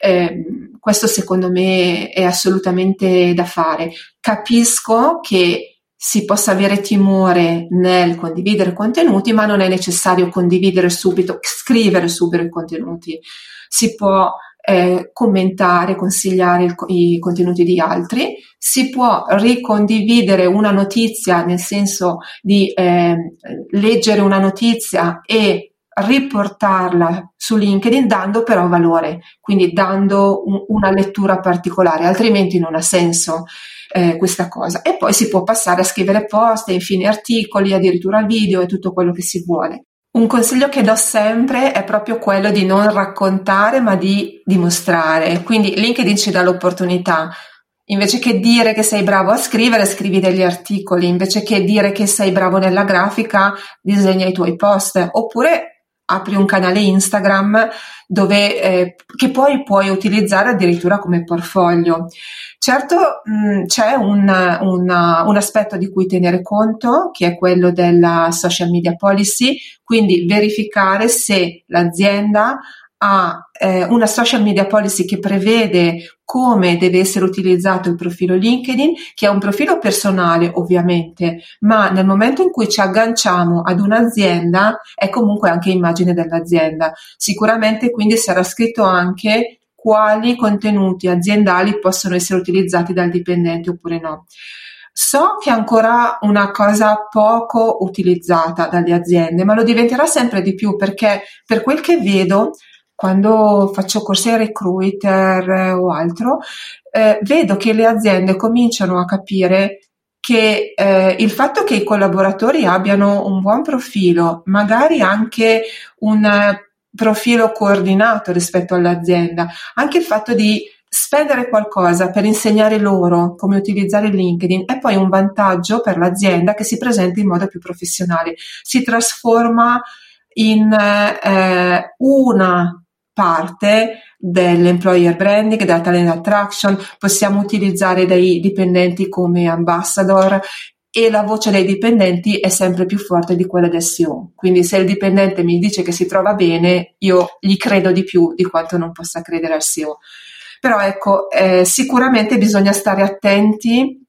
Eh, questo secondo me è assolutamente da fare. Capisco che si possa avere timore nel condividere contenuti, ma non è necessario condividere subito, scrivere subito i contenuti. Si può eh, commentare, consigliare il, i contenuti di altri, si può ricondividere una notizia nel senso di eh, leggere una notizia e riportarla su LinkedIn dando però valore, quindi dando un, una lettura particolare, altrimenti non ha senso eh, questa cosa. E poi si può passare a scrivere post, infine articoli, addirittura video e tutto quello che si vuole. Un consiglio che do sempre è proprio quello di non raccontare ma di dimostrare. Quindi LinkedIn ci dà l'opportunità. Invece che dire che sei bravo a scrivere, scrivi degli articoli. Invece che dire che sei bravo nella grafica, disegna i tuoi post. Oppure apri un canale Instagram dove, eh, che poi puoi utilizzare addirittura come portfolio. Certo mh, c'è un, una, un, aspetto di cui tenere conto, che è quello della social media policy, quindi verificare se l'azienda ha eh, una social media policy che prevede come deve essere utilizzato il profilo LinkedIn, che è un profilo personale ovviamente, ma nel momento in cui ci agganciamo ad un'azienda è comunque anche immagine dell'azienda. Sicuramente quindi sarà scritto anche quali contenuti aziendali possono essere utilizzati dal dipendente oppure no. So che è ancora una cosa poco utilizzata dalle aziende, ma lo diventerà sempre di più perché per quel che vedo, quando faccio corsi ai recruiter o altro, eh, vedo che le aziende cominciano a capire che eh, il fatto che i collaboratori abbiano un buon profilo, magari anche un profilo coordinato rispetto all'azienda, anche il fatto di spendere qualcosa per insegnare loro come utilizzare LinkedIn è poi un vantaggio per l'azienda che si presenta in modo più professionale, si trasforma in eh, una parte dell'employer branding, della talent attraction, possiamo utilizzare dei dipendenti come ambassador e la voce dei dipendenti è sempre più forte di quella del CEO. Quindi se il dipendente mi dice che si trova bene, io gli credo di più di quanto non possa credere al CEO. Però ecco, eh, sicuramente bisogna stare attenti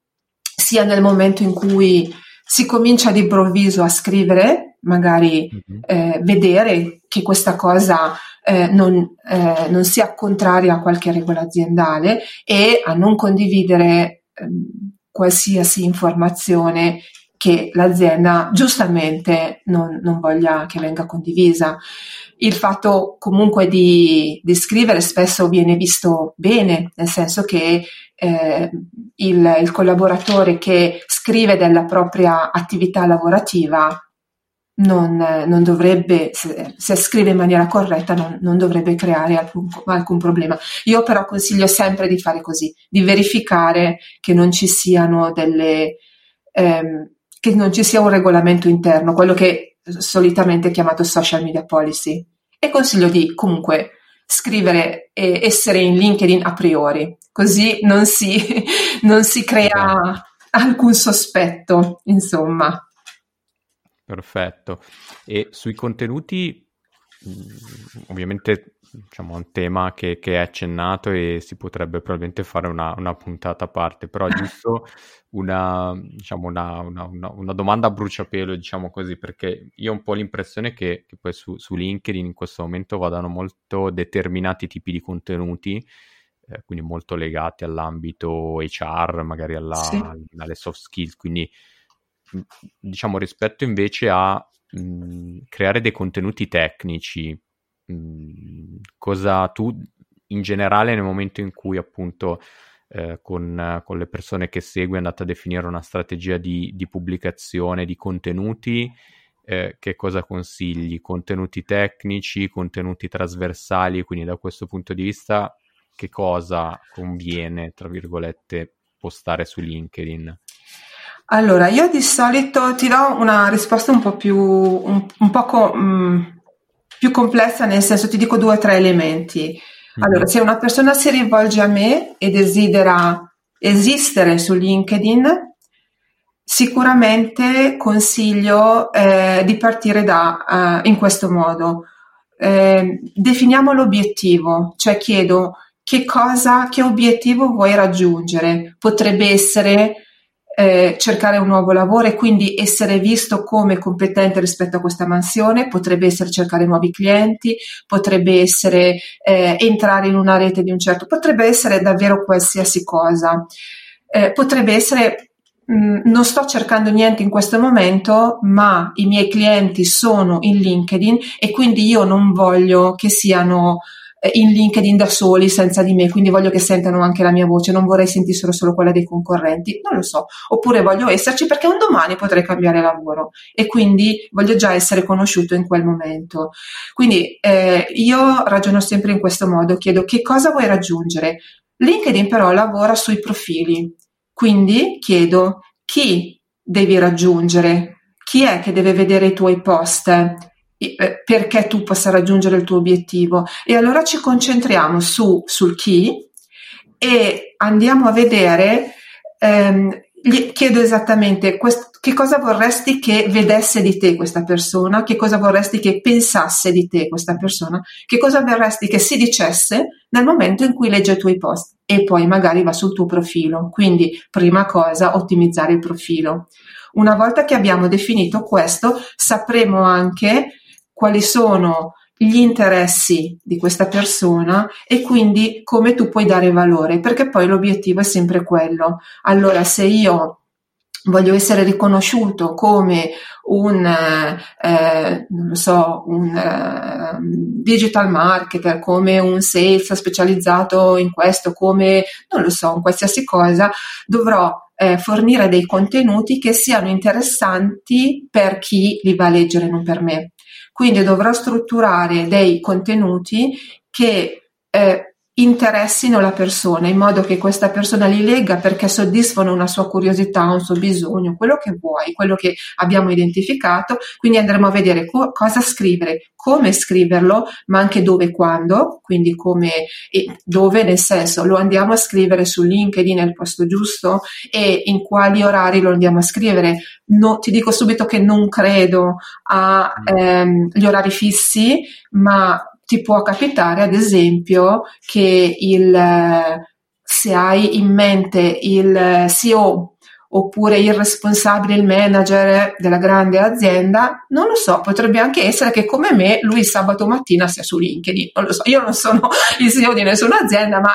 sia nel momento in cui si comincia ad improvviso a scrivere, magari mm-hmm. eh, vedere che questa cosa eh, non, eh, non, sia contraria a qualche regola aziendale e a non condividere ehm, qualsiasi informazione che l'azienda giustamente non, non, voglia che venga condivisa. Il fatto comunque di, di, scrivere spesso viene visto bene, nel senso che eh, il, il collaboratore che scrive della propria attività lavorativa non, non, dovrebbe, se, se, scrive in maniera corretta, non, non dovrebbe creare alcun, alcun, problema. Io però consiglio sempre di fare così, di verificare che non ci siano delle, ehm, che non ci sia un regolamento interno, quello che solitamente è chiamato social media policy. E consiglio di comunque scrivere e essere in LinkedIn a priori, così non si, non si crea alcun sospetto, insomma. Perfetto. E sui contenuti ovviamente diciamo, un tema che, che, è accennato e si potrebbe probabilmente fare una, una puntata a parte, però giusto una, diciamo, una, una, una, domanda a bruciapelo, diciamo così, perché io ho un po' l'impressione che, che poi su, su, LinkedIn in questo momento vadano molto determinati tipi di contenuti, eh, quindi molto legati all'ambito HR, magari alla, sì. alle soft skills, quindi diciamo rispetto invece a mh, creare dei contenuti tecnici, mh, cosa tu in generale nel momento in cui appunto eh, con, con, le persone che segui andate a definire una strategia di, di pubblicazione di contenuti, eh, che cosa consigli? Contenuti tecnici, contenuti trasversali, quindi da questo punto di vista che cosa conviene, tra virgolette, postare su LinkedIn? Allora, io di solito ti do una risposta un po' più, un, un poco mh, mm, più complessa, nel senso ti dico due o tre elementi. Mhm. Allora, se una persona si rivolge a me e desidera esistere su LinkedIn, sicuramente consiglio eh, di partire da, uh, in questo modo. Eh, definiamo l'obiettivo, cioè chiedo che cosa, che obiettivo vuoi raggiungere. Potrebbe essere eh, cercare un nuovo lavoro e quindi essere visto come competente rispetto a questa mansione, potrebbe essere cercare nuovi clienti, potrebbe essere eh, entrare in una rete di un certo, potrebbe essere davvero qualsiasi cosa. Eh, potrebbe essere mh, mm, non sto cercando niente in questo momento, ma i miei clienti sono in LinkedIn e quindi io non voglio che siano in LinkedIn da soli senza di me, quindi voglio che sentano anche la mia voce, non vorrei sentissero solo quella dei concorrenti, non lo so, oppure voglio esserci perché un domani potrei cambiare lavoro e quindi voglio già essere conosciuto in quel momento. Quindi eh, io ragiono sempre in questo modo, chiedo che cosa vuoi raggiungere. LinkedIn però lavora sui profili, quindi chiedo chi devi raggiungere, chi è che deve vedere i tuoi post eh, perché tu possa raggiungere il tuo obiettivo. E allora ci concentriamo su, sul chi e andiamo a vedere, ehm, gli chiedo esattamente quest- che cosa vorresti che vedesse di te questa persona, che cosa vorresti che pensasse di te questa persona, che cosa vorresti che si dicesse nel momento in cui legge i tuoi post e poi magari va sul tuo profilo. Quindi, prima cosa, ottimizzare il profilo. Una volta che abbiamo definito questo, sapremo anche quali sono gli interessi di questa persona e quindi come tu puoi dare valore, perché poi l'obiettivo è sempre quello. Allora, se io voglio essere riconosciuto come un, eh, non so, un eh, digital marketer, come un sales specializzato in questo, come, non lo so, in qualsiasi cosa, dovrò eh, fornire dei contenuti che siano interessanti per chi li va a leggere, non per me. Quindi dovrò strutturare dei contenuti che eh, interessino la persona in modo che questa persona li legga perché soddisfano una sua curiosità, un suo bisogno, quello che vuoi, quello che abbiamo identificato. Quindi andremo a vedere co- cosa scrivere, come scriverlo, ma anche dove e quando, quindi come e dove, nel senso lo andiamo a scrivere su LinkedIn nel posto giusto e in quali orari lo andiamo a scrivere. No, ti dico subito che non credo agli ehm, orari fissi, ma ti può capitare, ad esempio, che il, se hai in mente il CEO oppure il responsabile, il manager della grande azienda, non lo so, potrebbe anche essere che come me lui sabato mattina sia su LinkedIn, non lo so, io non sono il CEO di nessuna azienda, ma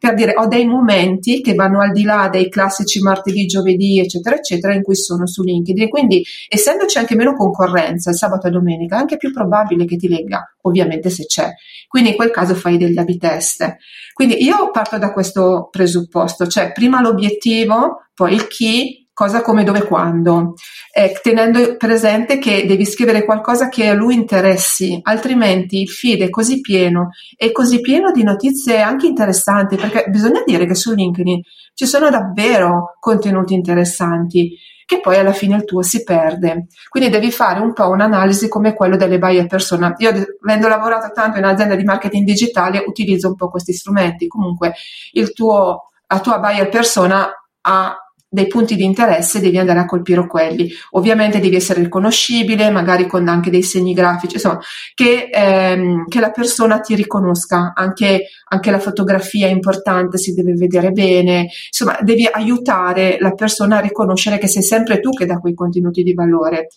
per dire ho dei momenti che vanno al di là dei classici martedì, giovedì, eccetera, eccetera, in cui sono su LinkedIn. Quindi, essendoci anche meno concorrenza il sabato e domenica, è anche più probabile che ti legga, ovviamente se c'è. Quindi in quel caso fai degli abitest. Quindi io parto da questo presupposto, cioè prima l'obiettivo, poi il chi, cosa come dove quando, eh, tenendo presente che devi scrivere qualcosa che a lui interessi, altrimenti il feed è così pieno e così pieno di notizie anche interessanti, perché bisogna dire che su LinkedIn ci sono davvero contenuti interessanti che poi alla fine il tuo si perde. Quindi devi fare un po' un'analisi come quello delle buyer persona. Io, avendo lavorato tanto in azienda di marketing digitale, utilizzo un po' questi strumenti. Comunque, il tuo, la tua buyer persona ha dei punti di interesse devi andare a colpire quelli. Ovviamente devi essere riconoscibile, magari con anche dei segni grafici, insomma, che, ehm, che la persona ti riconosca. Anche, anche, la fotografia è importante, si deve vedere bene, insomma, devi aiutare la persona a riconoscere che sei sempre tu che dà quei contenuti di valore.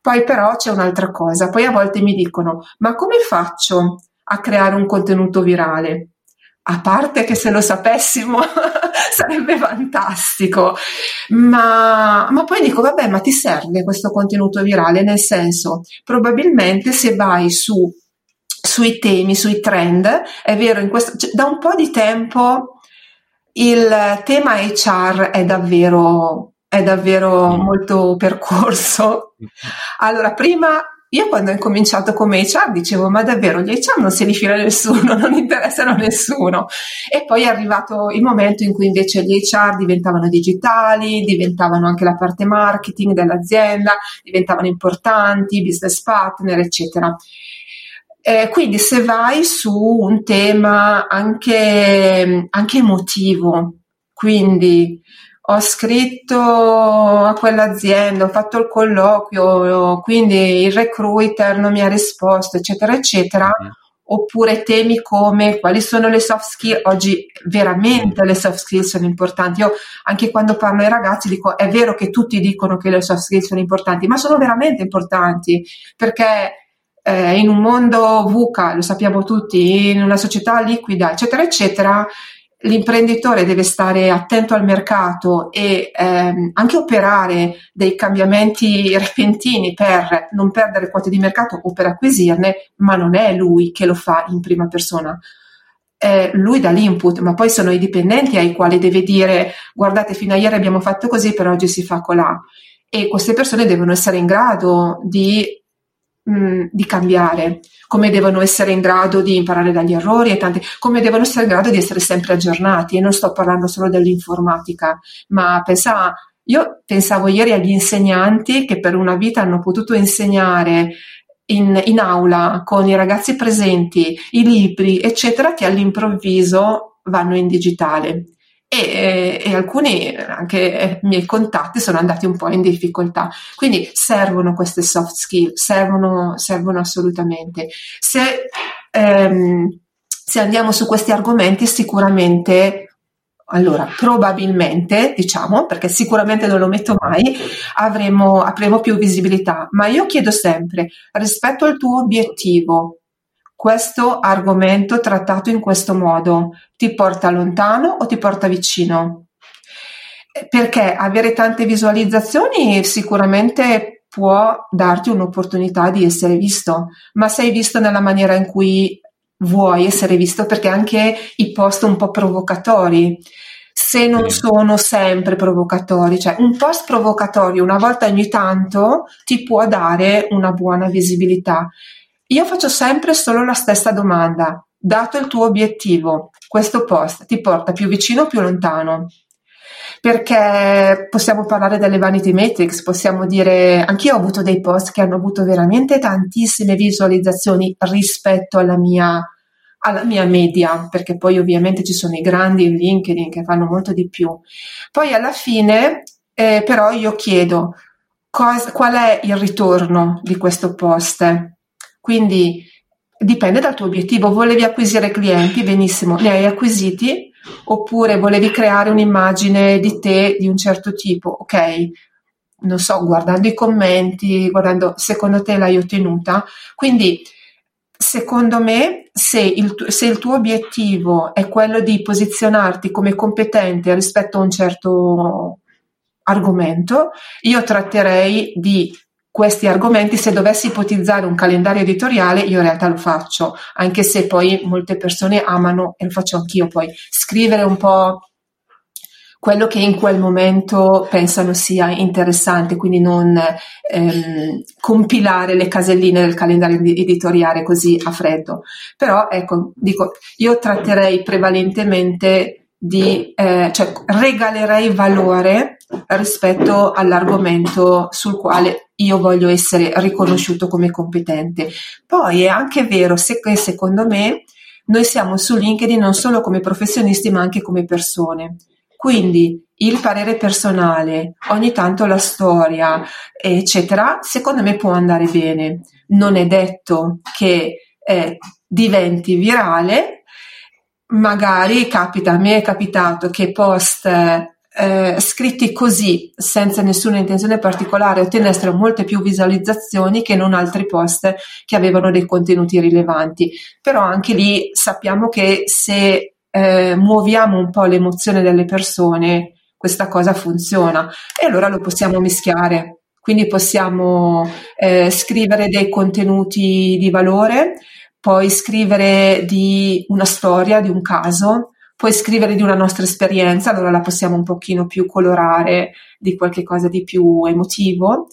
Poi però c'è un'altra cosa, poi a volte mi dicono, ma come faccio a creare un contenuto virale? A parte che se lo sapessimo sarebbe fantastico, ma, ma, poi dico, vabbè, ma ti serve questo contenuto virale? Nel senso, probabilmente se vai su, sui temi, sui trend, è vero, in questo, cioè, da un po' di tempo il tema HR è davvero, è davvero mm. molto percorso. Mm. Allora, prima io quando ho incominciato come HR dicevo ma davvero gli HR non si rifila nessuno, non interessano a nessuno e poi è arrivato il momento in cui invece gli HR diventavano digitali, diventavano anche la parte marketing dell'azienda, diventavano importanti, business partner eccetera. Eh, quindi se vai su un tema anche, anche emotivo, quindi ho scritto a quell'azienda, ho fatto il colloquio, quindi il recruiter non mi ha risposto, eccetera, eccetera. Mm. Oppure temi come quali sono le soft skill. Oggi veramente le soft skill sono importanti. Io anche quando parlo ai ragazzi dico: è vero che tutti dicono che le soft skill sono importanti, ma sono veramente importanti perché eh, in un mondo VUCA, lo sappiamo tutti, in una società liquida, eccetera, eccetera, l'imprenditore deve stare attento al mercato e ehm, anche operare dei cambiamenti repentini per non perdere quote di mercato o per acquisirne, ma non è lui che lo fa in prima persona. Eh, lui dà l'input, ma poi sono i dipendenti ai quali deve dire guardate fino a ieri abbiamo fatto così, per oggi si fa colà. E queste persone devono essere in grado di mh, di cambiare, come devono essere in grado di imparare dagli errori e tanti, come devono essere in grado di essere sempre aggiornati. E non sto parlando solo dell'informatica, ma pensa, io pensavo ieri agli insegnanti che per una vita hanno potuto insegnare in, in, aula con i ragazzi presenti, i libri, eccetera, che all'improvviso vanno in digitale e, e, alcuni anche miei contatti sono andati un po' in difficoltà. Quindi servono queste soft skill, servono, servono assolutamente. Se, ehm, se andiamo su questi argomenti, sicuramente allora, probabilmente, diciamo, perché sicuramente non lo metto mai, avremo, avremo più visibilità. Ma io chiedo sempre, rispetto al tuo obiettivo, questo argomento trattato in questo modo ti porta lontano o ti porta vicino? Perché avere tante visualizzazioni sicuramente può darti un'opportunità di essere visto, ma sei visto nella maniera in cui vuoi essere visto perché anche i post un po' provocatori se non sono sempre provocatori, cioè un post provocatorio una volta ogni tanto ti può dare una buona visibilità. Io faccio sempre solo la stessa domanda. Dato il tuo obiettivo, questo post ti porta più vicino o più lontano? Perché possiamo parlare delle vanity metrics, possiamo dire, anch'io ho avuto dei post che hanno avuto veramente tantissime visualizzazioni rispetto alla mia, alla mia media, perché poi ovviamente ci sono i grandi in LinkedIn che fanno molto di più. Poi alla fine, eh, però, io chiedo cos- qual è il ritorno di questo post? Quindi dipende dal tuo obiettivo. Volevi acquisire clienti, benissimo, ne hai acquisiti, oppure volevi creare un'immagine di te di un certo tipo, ok? Non so, guardando i commenti, guardando, secondo te l'hai ottenuta? Quindi, secondo me, se il, se il tuo obiettivo è quello di posizionarti come competente rispetto a un certo argomento, io tratterei di questi argomenti, se dovessi ipotizzare un calendario editoriale, io in realtà lo faccio, anche se poi molte persone amano, e lo faccio anch'io poi, scrivere un po' quello che in quel momento pensano sia interessante, quindi non ehm, compilare le caselline del calendario editoriale così a freddo. Però ecco, dico, io tratterei prevalentemente di, eh, cioè regalerei valore rispetto all'argomento sul quale io voglio essere riconosciuto come competente. Poi è anche vero se, secondo me noi siamo su LinkedIn non solo come professionisti ma anche come persone. Quindi il parere personale, ogni tanto la storia, eccetera, secondo me può andare bene. Non è detto che eh, diventi virale, magari capita, a me è capitato che post eh, scritti così, senza nessuna intenzione particolare, ottenessero molte più visualizzazioni che non altri post che avevano dei contenuti rilevanti. Però anche lì sappiamo che se eh, muoviamo un po' l'emozione delle persone, questa cosa funziona e allora lo possiamo mischiare. Quindi possiamo eh, scrivere dei contenuti di valore, poi scrivere di una storia, di un caso, puoi scrivere di una nostra esperienza, allora la possiamo un pochino più colorare di qualche cosa di più emotivo.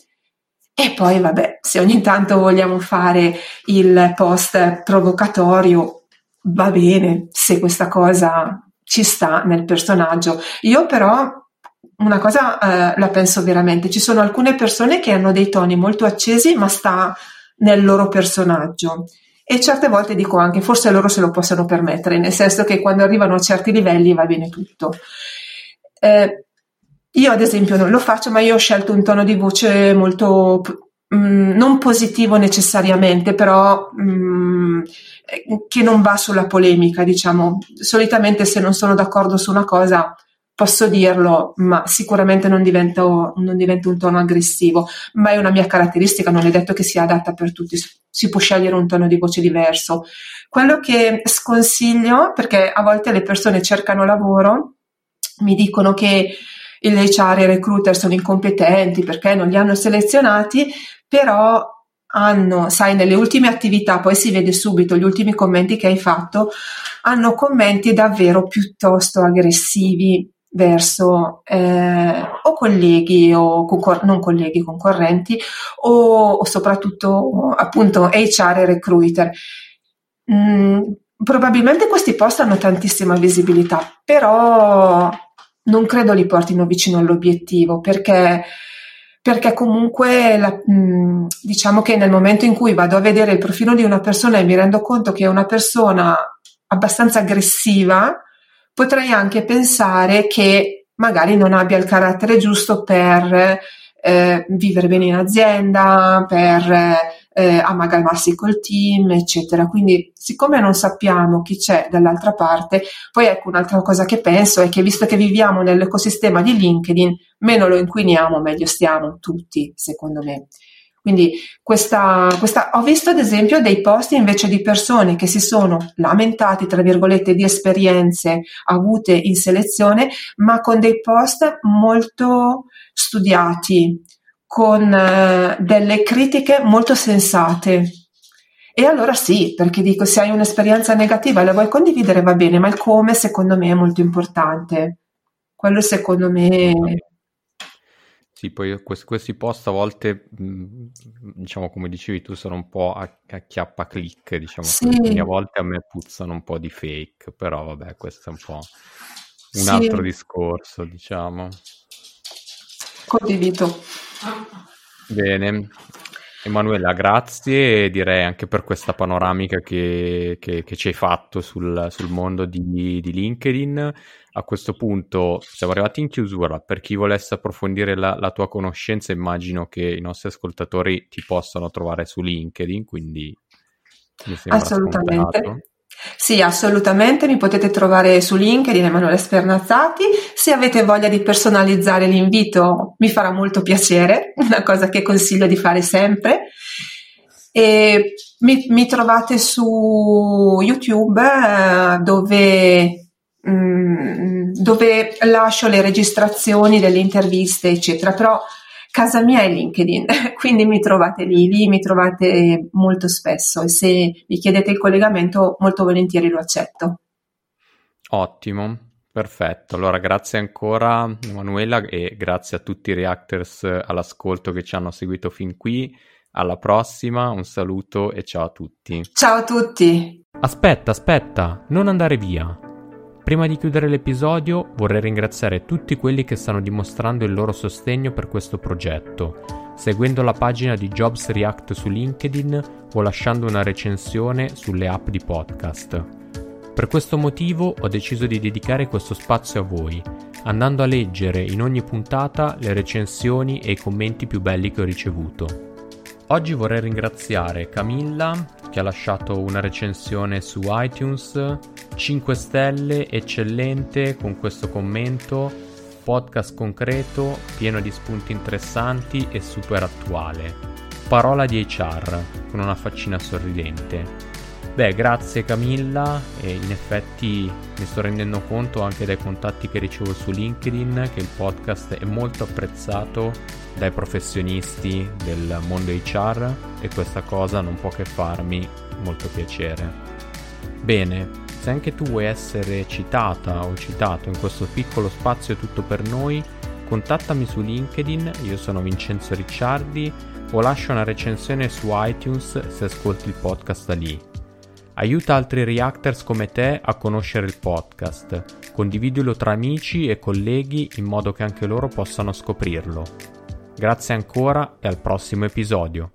E poi, vabbè, se ogni tanto vogliamo fare il post provocatorio, va bene, se questa cosa ci sta nel personaggio. Io però una cosa eh, la penso veramente, ci sono alcune persone che hanno dei toni molto accesi, ma sta nel loro personaggio. E certe volte dico anche, forse loro se lo possono permettere, nel senso che quando arrivano a certi livelli va bene tutto. Eh, io ad esempio non lo faccio, ma io ho scelto un tono di voce molto mh, mm, non positivo necessariamente, però mh, mm, che non va sulla polemica, diciamo. Solitamente se non sono d'accordo su una cosa posso dirlo, ma sicuramente non divento, non divento, un tono aggressivo, ma è una mia caratteristica, non è detto che sia adatta per tutti, si può scegliere un tono di voce diverso. Quello che sconsiglio, perché a volte le persone cercano lavoro, mi dicono che il HR e i recruiter sono incompetenti perché non li hanno selezionati, però hanno, sai, nelle ultime attività, poi si vede subito gli ultimi commenti che hai fatto, hanno commenti davvero piuttosto aggressivi verso eh, o colleghi o concor- non colleghi concorrenti o, o, soprattutto appunto HR e recruiter. Mm, probabilmente questi post hanno tantissima visibilità, però non credo li portino vicino all'obiettivo perché perché comunque la, mh, diciamo che nel momento in cui vado a vedere il profilo di una persona e mi rendo conto che è una persona abbastanza aggressiva, potrei anche pensare che magari non abbia il carattere giusto per eh, vivere bene in azienda, per eh, amalgamarsi col team, eccetera. Quindi, siccome non sappiamo chi c'è dall'altra parte, poi ecco un'altra cosa che penso è che visto che viviamo nell'ecosistema di LinkedIn, meno lo inquiniamo, meglio stiamo tutti, secondo me. Quindi questa, questa, ho visto ad esempio dei post invece di persone che si sono lamentati, tra virgolette, di esperienze avute in selezione, ma con dei post molto studiati, con eh, delle critiche molto sensate. E allora sì, perché dico, se hai un'esperienza negativa e la vuoi condividere va bene, ma il come secondo me è molto importante. Quello secondo me sì, poi questi, questi post a volte, diciamo come dicevi tu, sono un po' a, a chiappa click, diciamo sì. quindi a volte a me puzzano un po' di fake, però vabbè, questo è un po' un sì. altro discorso, diciamo. Condivido. Bene. Emanuela, grazie direi anche per questa panoramica che, che, che ci hai fatto sul, sul mondo di, di LinkedIn a questo punto siamo arrivati in chiusura. Per chi volesse approfondire la, la, tua conoscenza, immagino che i nostri ascoltatori ti possano trovare su LinkedIn, quindi mi sembra Assolutamente. Scontato. Sì, assolutamente, mi potete trovare su LinkedIn Emanuele Spernazzati. Se avete voglia di personalizzare l'invito, mi farà molto piacere, una cosa che consiglio di fare sempre. E mi, mi trovate su YouTube eh, dove Mm, dove lascio le registrazioni delle interviste, eccetera, però casa mia è LinkedIn, quindi mi trovate lì, lì mi trovate molto spesso e se mi chiedete il collegamento molto volentieri lo accetto. Ottimo, perfetto. Allora grazie ancora Emanuela e grazie a tutti i reactors all'ascolto che ci hanno seguito fin qui. Alla prossima, un saluto e ciao a tutti. Ciao a tutti. Aspetta, aspetta, non andare via. Prima di chiudere l'episodio vorrei ringraziare tutti quelli che stanno dimostrando il loro sostegno per questo progetto, seguendo la pagina di Jobs React su LinkedIn o lasciando una recensione sulle app di podcast. Per questo motivo ho deciso di dedicare questo spazio a voi, andando a leggere in ogni puntata le recensioni e i commenti più belli che ho ricevuto. Oggi vorrei ringraziare Camilla che ha lasciato una recensione su iTunes, 5 stelle, eccellente con questo commento, podcast concreto, pieno di spunti interessanti e super attuale. Parola di HR con una faccina sorridente. Beh, grazie Camilla e in effetti mi sto rendendo conto anche dai contatti che ricevo su LinkedIn che il podcast è molto apprezzato dai professionisti del mondo HR e questa cosa non può che farmi molto piacere. Bene, se anche tu vuoi essere citata o citato in questo piccolo spazio tutto per noi, contattami su LinkedIn, io sono Vincenzo Ricciardi o lascia una recensione su iTunes se ascolti il podcast da lì. Aiuta altri reactors come te a conoscere il podcast, condividilo tra amici e colleghi in modo che anche loro possano scoprirlo. Grazie ancora e al prossimo episodio.